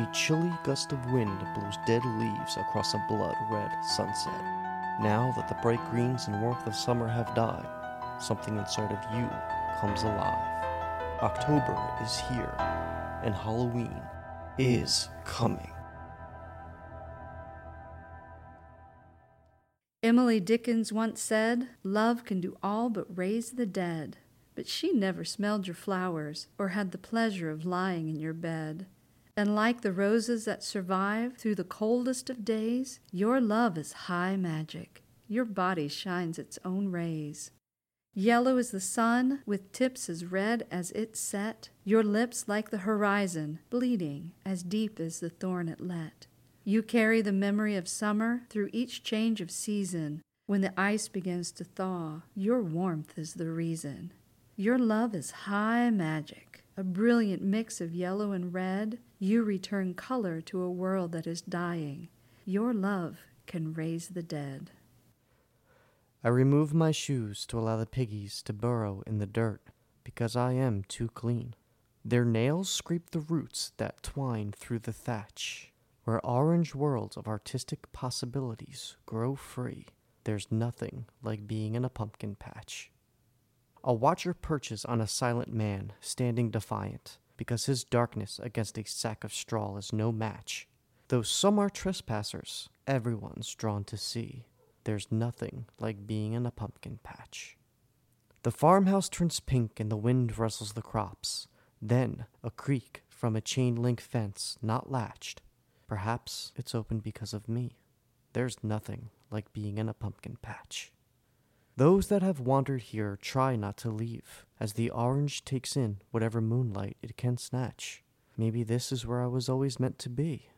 A chilly gust of wind blows dead leaves across a blood red sunset. Now that the bright greens and warmth of summer have died, something inside of you comes alive. October is here, and Halloween is coming. Emily Dickinson once said, Love can do all but raise the dead. But she never smelled your flowers or had the pleasure of lying in your bed. And like the roses that survive through the coldest of days, your love is high magic. Your body shines its own rays. Yellow as the sun, with tips as red as its set, your lips like the horizon, bleeding as deep as the thorn it let. You carry the memory of summer through each change of season. When the ice begins to thaw, your warmth is the reason. Your love is high magic, a brilliant mix of yellow and red. You return color to a world that is dying. Your love can raise the dead. I remove my shoes to allow the piggies to burrow in the dirt because I am too clean. Their nails scrape the roots that twine through the thatch. Where orange worlds of artistic possibilities grow free, there's nothing like being in a pumpkin patch. A watcher perches on a silent man, standing defiant, because his darkness against a sack of straw is no match. Though some are trespassers, everyone's drawn to see. There's nothing like being in a pumpkin patch. The farmhouse turns pink and the wind rustles the crops. Then a creak from a chain link fence not latched Perhaps it's open because of me. There's nothing like being in a pumpkin patch. Those that have wandered here try not to leave, as the orange takes in whatever moonlight it can snatch. Maybe this is where I was always meant to be.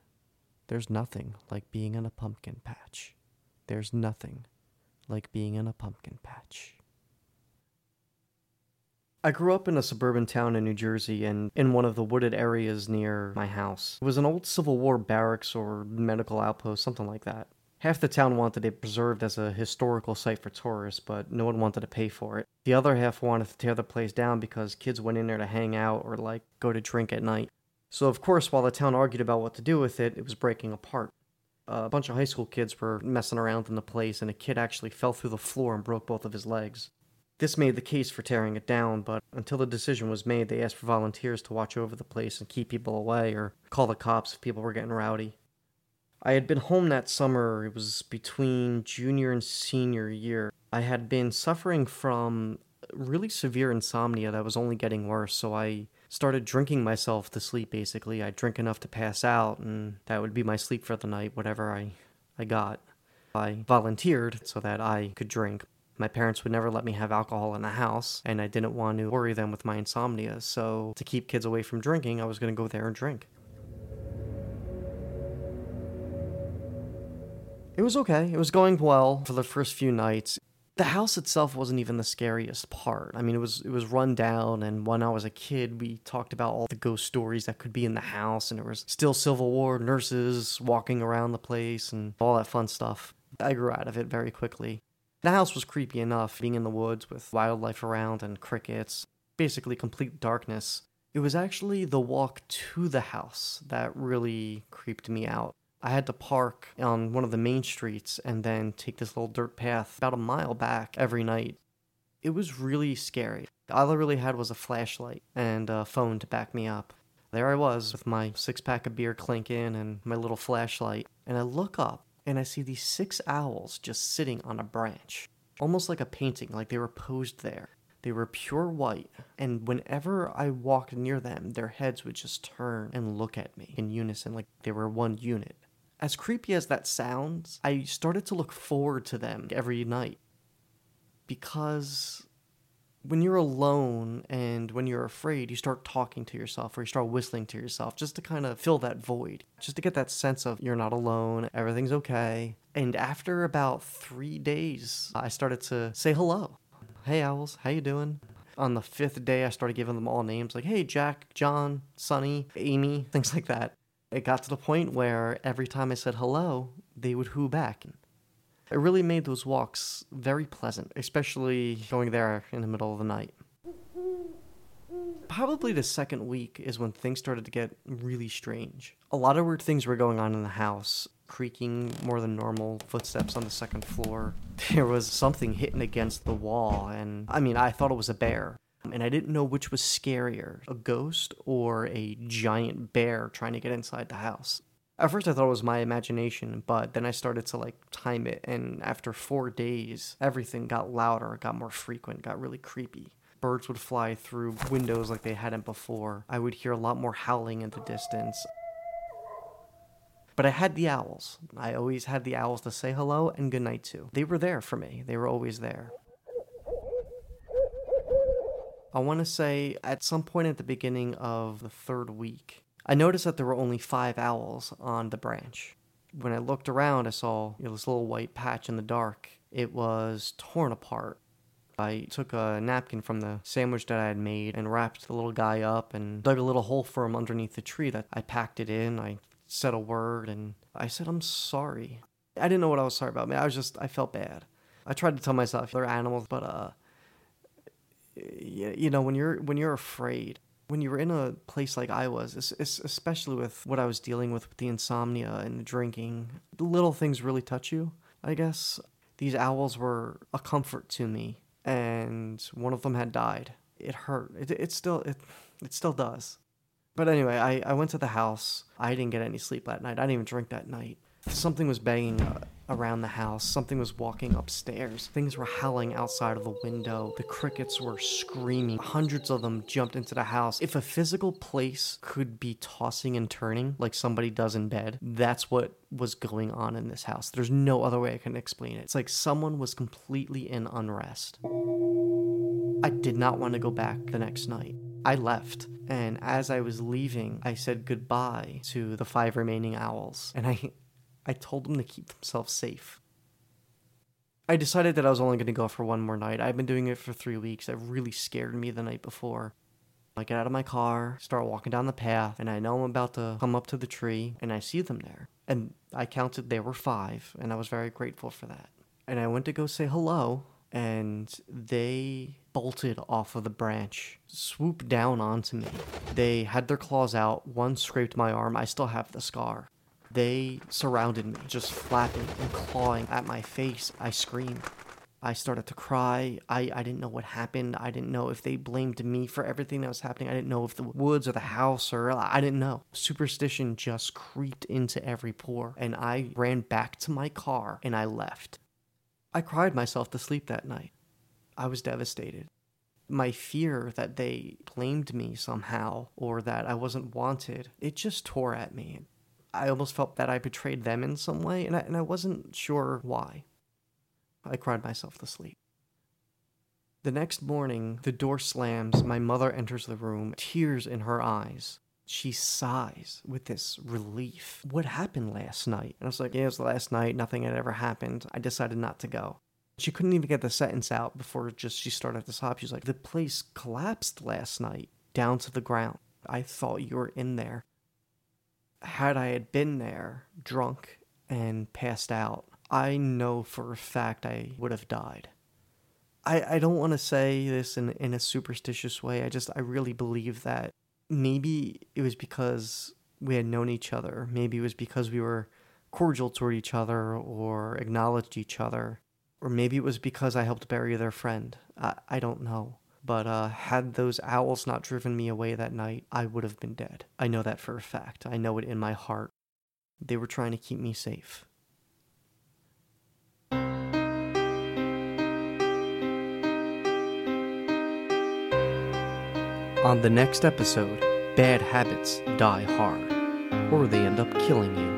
There's nothing like being in a pumpkin patch. There's nothing like being in a pumpkin patch. I grew up in a suburban town in New Jersey and in one of the wooded areas near my house. It was an old Civil War barracks or medical outpost, something like that. Half the town wanted it preserved as a historical site for tourists, but no one wanted to pay for it. The other half wanted to tear the place down because kids went in there to hang out or like go to drink at night. So, of course, while the town argued about what to do with it, it was breaking apart. A bunch of high school kids were messing around in the place, and a kid actually fell through the floor and broke both of his legs. This made the case for tearing it down, but until the decision was made, they asked for volunteers to watch over the place and keep people away or call the cops if people were getting rowdy. I had been home that summer, it was between junior and senior year. I had been suffering from really severe insomnia that was only getting worse, so I started drinking myself to sleep basically. I'd drink enough to pass out, and that would be my sleep for the night, whatever I, I got. I volunteered so that I could drink, my parents would never let me have alcohol in the house, and I didn't want to worry them with my insomnia. So, to keep kids away from drinking, I was going to go there and drink. It was okay. It was going well for the first few nights. The house itself wasn't even the scariest part. I mean, it was it was run down, and when I was a kid, we talked about all the ghost stories that could be in the house, and there was still Civil War nurses walking around the place and all that fun stuff. I grew out of it very quickly. The house was creepy enough, being in the woods with wildlife around and crickets, basically complete darkness. It was actually the walk to the house that really creeped me out. I had to park on one of the main streets and then take this little dirt path about a mile back every night. It was really scary. All I really had was a flashlight and a phone to back me up. There I was with my six pack of beer clinking and my little flashlight, and I look up and I see these six owls just sitting on a branch, almost like a painting, like they were posed there. They were pure white, and whenever I walked near them, their heads would just turn and look at me in unison, like they were one unit. As creepy as that sounds, I started to look forward to them every night because when you're alone and when you're afraid, you start talking to yourself or you start whistling to yourself just to kind of fill that void, just to get that sense of you're not alone, everything's okay. And after about three days, I started to say hello. Hey, owls, how you doing? On the fifth day, I started giving them all names like, hey, Jack, John, Sonny, Amy, things like that. It got to the point where every time I said hello, they would hoo back. It really made those walks very pleasant, especially going there in the middle of the night. Probably the second week is when things started to get really strange. A lot of weird things were going on in the house creaking more than normal, footsteps on the second floor. There was something hitting against the wall, and I mean, I thought it was a bear. And I didn't know which was scarier a ghost or a giant bear trying to get inside the house. At first, I thought it was my imagination, but then I started to like time it, and after four days, everything got louder, got more frequent, got really creepy. Birds would fly through windows like they hadn't before. I would hear a lot more howling in the distance. But I had the owls. I always had the owls to say hello and goodnight to. They were there for me, they were always there. I want to say at some point at the beginning of the third week, I noticed that there were only five owls on the branch. When I looked around, I saw you know, this little white patch in the dark. It was torn apart. I took a napkin from the sandwich that I had made and wrapped the little guy up and dug a little hole for him underneath the tree that I packed it in. I said a word and I said, I'm sorry. I didn't know what I was sorry about. I was just, I felt bad. I tried to tell myself they're animals, but, uh, you know, when you're, when you're afraid, when you're in a place like I was, it's especially with what I was dealing with with the insomnia and the drinking, the little things really touch you, I guess. These owls were a comfort to me, and one of them had died. It hurt. It, it still, it, it still does. But anyway, I, I went to the house. I didn't get any sleep that night. I didn't even drink that night. Something was banging around the house. Something was walking upstairs. Things were howling outside of the window. The crickets were screaming. Hundreds of them jumped into the house. If a physical place could be tossing and turning like somebody does in bed, that's what was going on in this house. There's no other way I can explain it. It's like someone was completely in unrest. I did not want to go back the next night. I left. And as I was leaving, I said goodbye to the five remaining owls. And I, I told them to keep themselves safe. I decided that I was only going to go for one more night. I've been doing it for three weeks. It really scared me the night before. I get out of my car, start walking down the path, and I know I'm about to come up to the tree, and I see them there. And I counted there were five, and I was very grateful for that. And I went to go say hello, and they bolted off of the branch, swooped down onto me. They had their claws out, one scraped my arm, I still have the scar. They surrounded me, just flapping and clawing at my face. I screamed. I started to cry. I, I didn't know what happened. I didn't know if they blamed me for everything that was happening. I didn't know if the woods or the house or I didn't know. Superstition just creeped into every pore, and I ran back to my car and I left. I cried myself to sleep that night. I was devastated. My fear that they blamed me somehow or that I wasn't wanted, it just tore at me. I almost felt that I betrayed them in some way, and I, and I wasn't sure why. I cried myself to sleep. The next morning, the door slams, my mother enters the room, tears in her eyes. She sighs with this relief. What happened last night? And I was like, yeah, it was last night. Nothing had ever happened. I decided not to go. She couldn't even get the sentence out before just she started to sob. She's like, the place collapsed last night down to the ground. I thought you were in there. Had I had been there, drunk and passed out, I know for a fact I would have died. I, I don't want to say this in, in a superstitious way. I just, I really believe that maybe it was because we had known each other. Maybe it was because we were cordial toward each other or acknowledged each other. Or maybe it was because I helped bury their friend. I, I don't know. But uh, had those owls not driven me away that night, I would have been dead. I know that for a fact. I know it in my heart. They were trying to keep me safe. On the next episode, bad habits die hard, or they end up killing you.